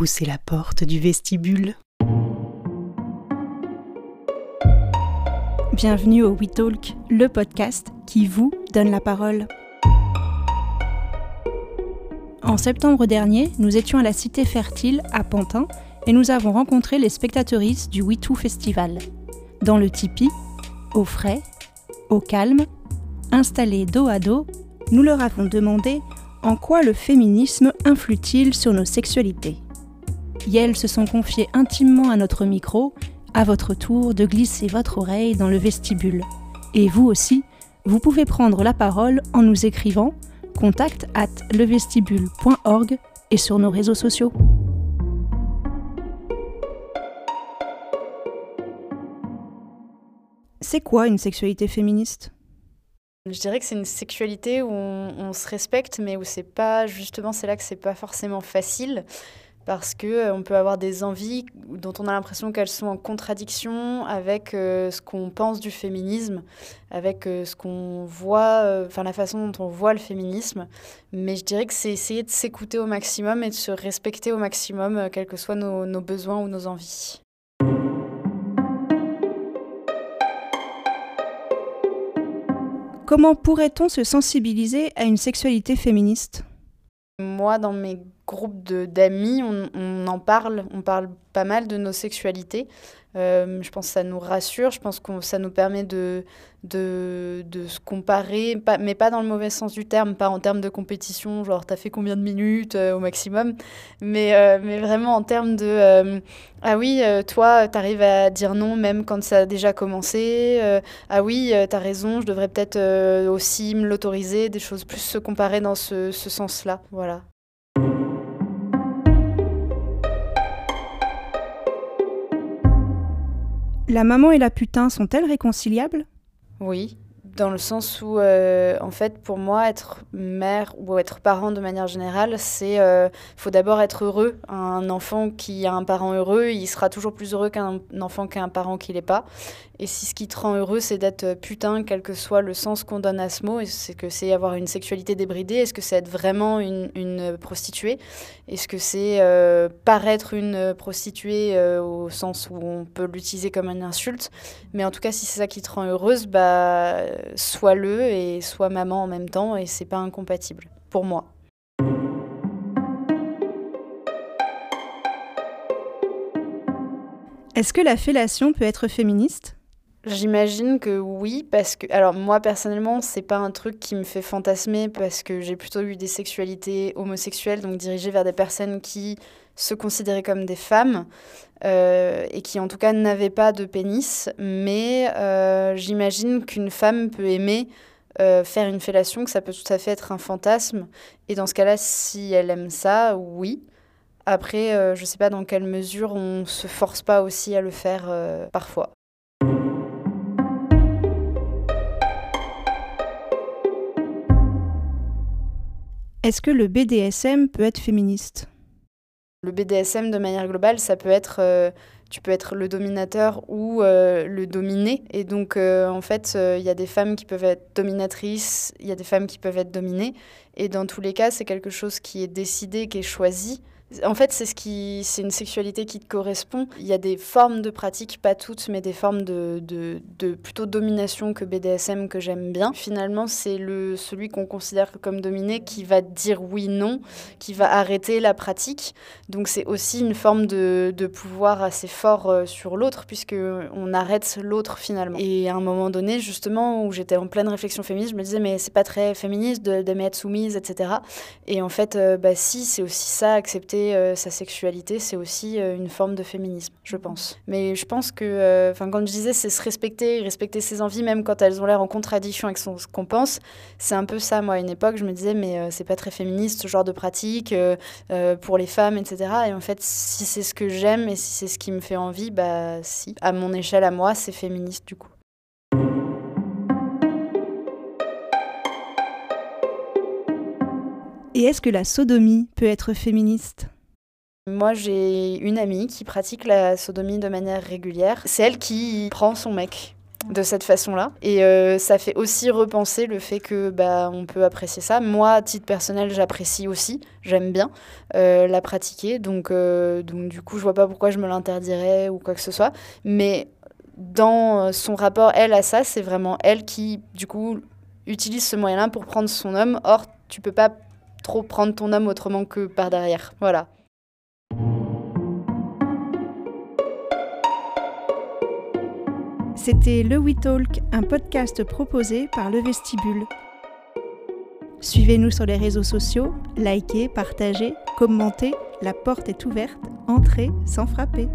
poussez la porte du vestibule. Bienvenue au We Talk, le podcast qui vous donne la parole. En septembre dernier, nous étions à la Cité Fertile à Pantin et nous avons rencontré les spectatrices du WeToo Festival. Dans le tipi, au frais, au calme, installés dos à dos, nous leur avons demandé en quoi le féminisme influe-t-il sur nos sexualités. Elles se sont confiées intimement à notre micro, à votre tour de glisser votre oreille dans le vestibule. Et vous aussi, vous pouvez prendre la parole en nous écrivant contact at levestibule.org et sur nos réseaux sociaux. C'est quoi une sexualité féministe? Je dirais que c'est une sexualité où on, se respecte, mais où c'est pas justement c'est là que c'est pas forcément facile parce que euh, on peut avoir des envies dont on a l'impression qu'elles sont en contradiction avec euh, ce qu'on pense du féminisme, avec euh, ce qu'on voit, enfin la façon dont on voit le féminisme. Mais je dirais que c'est essayer de s'écouter au maximum et de se respecter au maximum, quels que soient nos besoins ou nos envies. Comment pourrait-on se sensibiliser à une sexualité féministe? Moi, dans mes groupes d'amis, on, en parle, on parle pas mal de nos sexualités. Euh, je pense que ça nous rassure, je pense que ça nous permet de, de, de, se comparer, pas, mais pas dans le mauvais sens du terme, pas en termes de compétition, genre t'as fait combien de minutes euh, au maximum, mais, euh, mais vraiment en termes de ah oui, toi t'arrives à dire non même quand ça a déjà commencé, ah oui, t'as raison, je devrais peut-être aussi me l'autoriser, des choses plus se comparer dans ce, ce sens-là, voilà. La maman et la putain sont-elles réconciliables? Oui, dans le sens où, euh, en fait, pour moi, être mère ou être parent de manière générale, c'est euh, faut d'abord être heureux. Un enfant qui a un parent heureux, il sera toujours plus heureux qu'un enfant qui a un parent qui l'est pas. Et si ce qui te rend heureux, c'est d'être putain, quel que soit le sens qu'on donne à ce mot, c'est que c'est avoir une sexualité débridée, est-ce que c'est être vraiment une, prostituée? Est-ce que c'est euh, paraître une prostituée euh, au sens où on peut l'utiliser comme une insulte? Mais en tout cas, si c'est ça qui te rend heureuse, bah, sois-le et sois maman en même temps, et c'est pas incompatible, pour moi. Est-ce que la fellation peut être féministe? J'imagine que oui, parce que, alors moi personnellement, c'est pas un truc qui me fait fantasmer parce que j'ai plutôt eu des sexualités homosexuelles, donc dirigées vers des personnes qui se considéraient comme des femmes euh, et qui en tout cas n'avaient pas de pénis. Mais euh, j'imagine qu'une femme peut aimer euh, faire une fellation, que ça peut tout à fait être un fantasme. Et dans ce cas-là, si elle aime ça, oui. Après, je sais pas dans quelle mesure on se force pas aussi à le faire parfois. Est-ce que le BDSM peut être féministe? Le BDSM, de manière globale, ça peut être, euh, tu peux être le dominateur ou euh, le dominé. Et donc, euh, en fait, il y a des femmes qui peuvent être dominatrices, il y a des femmes qui peuvent être dominées. Et dans tous les cas, c'est quelque chose qui est décidé, qui est choisi. En fait, c'est ce qui, c'est une sexualité qui te correspond. Il y a des formes de pratique, pas toutes, mais des formes de, de, de plutôt domination que BDSM que j'aime bien. Finalement, c'est le celui qu'on considère comme dominé qui va dire oui non, qui va arrêter la pratique. Donc c'est aussi une forme de, de pouvoir assez fort euh, sur l'autre puisque on arrête l'autre finalement. Et à un moment donné, justement, où j'étais en pleine réflexion féministe, je me disais mais c'est pas très féministe de m'être soumise, etc. Et en fait, euh, bah si, c'est aussi ça, accepter euh, sa sexualité, c'est aussi euh, une forme de féminisme, je pense. Mais je pense que, euh, enfin, quand je disais, c'est se respecter, respecter ses envies, même quand elles ont l'air en contradiction avec ce qu'on pense, c'est un peu ça. Moi, à une époque, je me disais, mais c'est pas très féministe ce genre de pratique pour les femmes, etc. Et en fait, si c'est ce que j'aime et si c'est ce qui me fait envie, bah si. À mon échelle, à moi, c'est féministe du coup. Et est-ce que la sodomie peut être féministe? Moi, j'ai une amie qui pratique la sodomie de manière régulière. C'est elle qui prend son mec de cette façon-là. Et euh, ça fait aussi repenser le fait que bah, on peut apprécier ça. Moi, à titre personnel, j'apprécie aussi, j'aime bien euh, la pratiquer. Donc, euh, donc du coup, je vois pas pourquoi je me l'interdirais ou quoi que ce soit. Mais dans son rapport, elle, à ça, c'est vraiment elle qui, du coup, utilise ce moyen-là pour prendre son homme. Or, tu peux pas prendre ton homme autrement que par derrière. Voilà. C'était Le We Talk, un podcast proposé par Le Vestibule. Suivez-nous sur les réseaux sociaux, likez, partagez, commentez, la porte est ouverte, entrez sans frapper.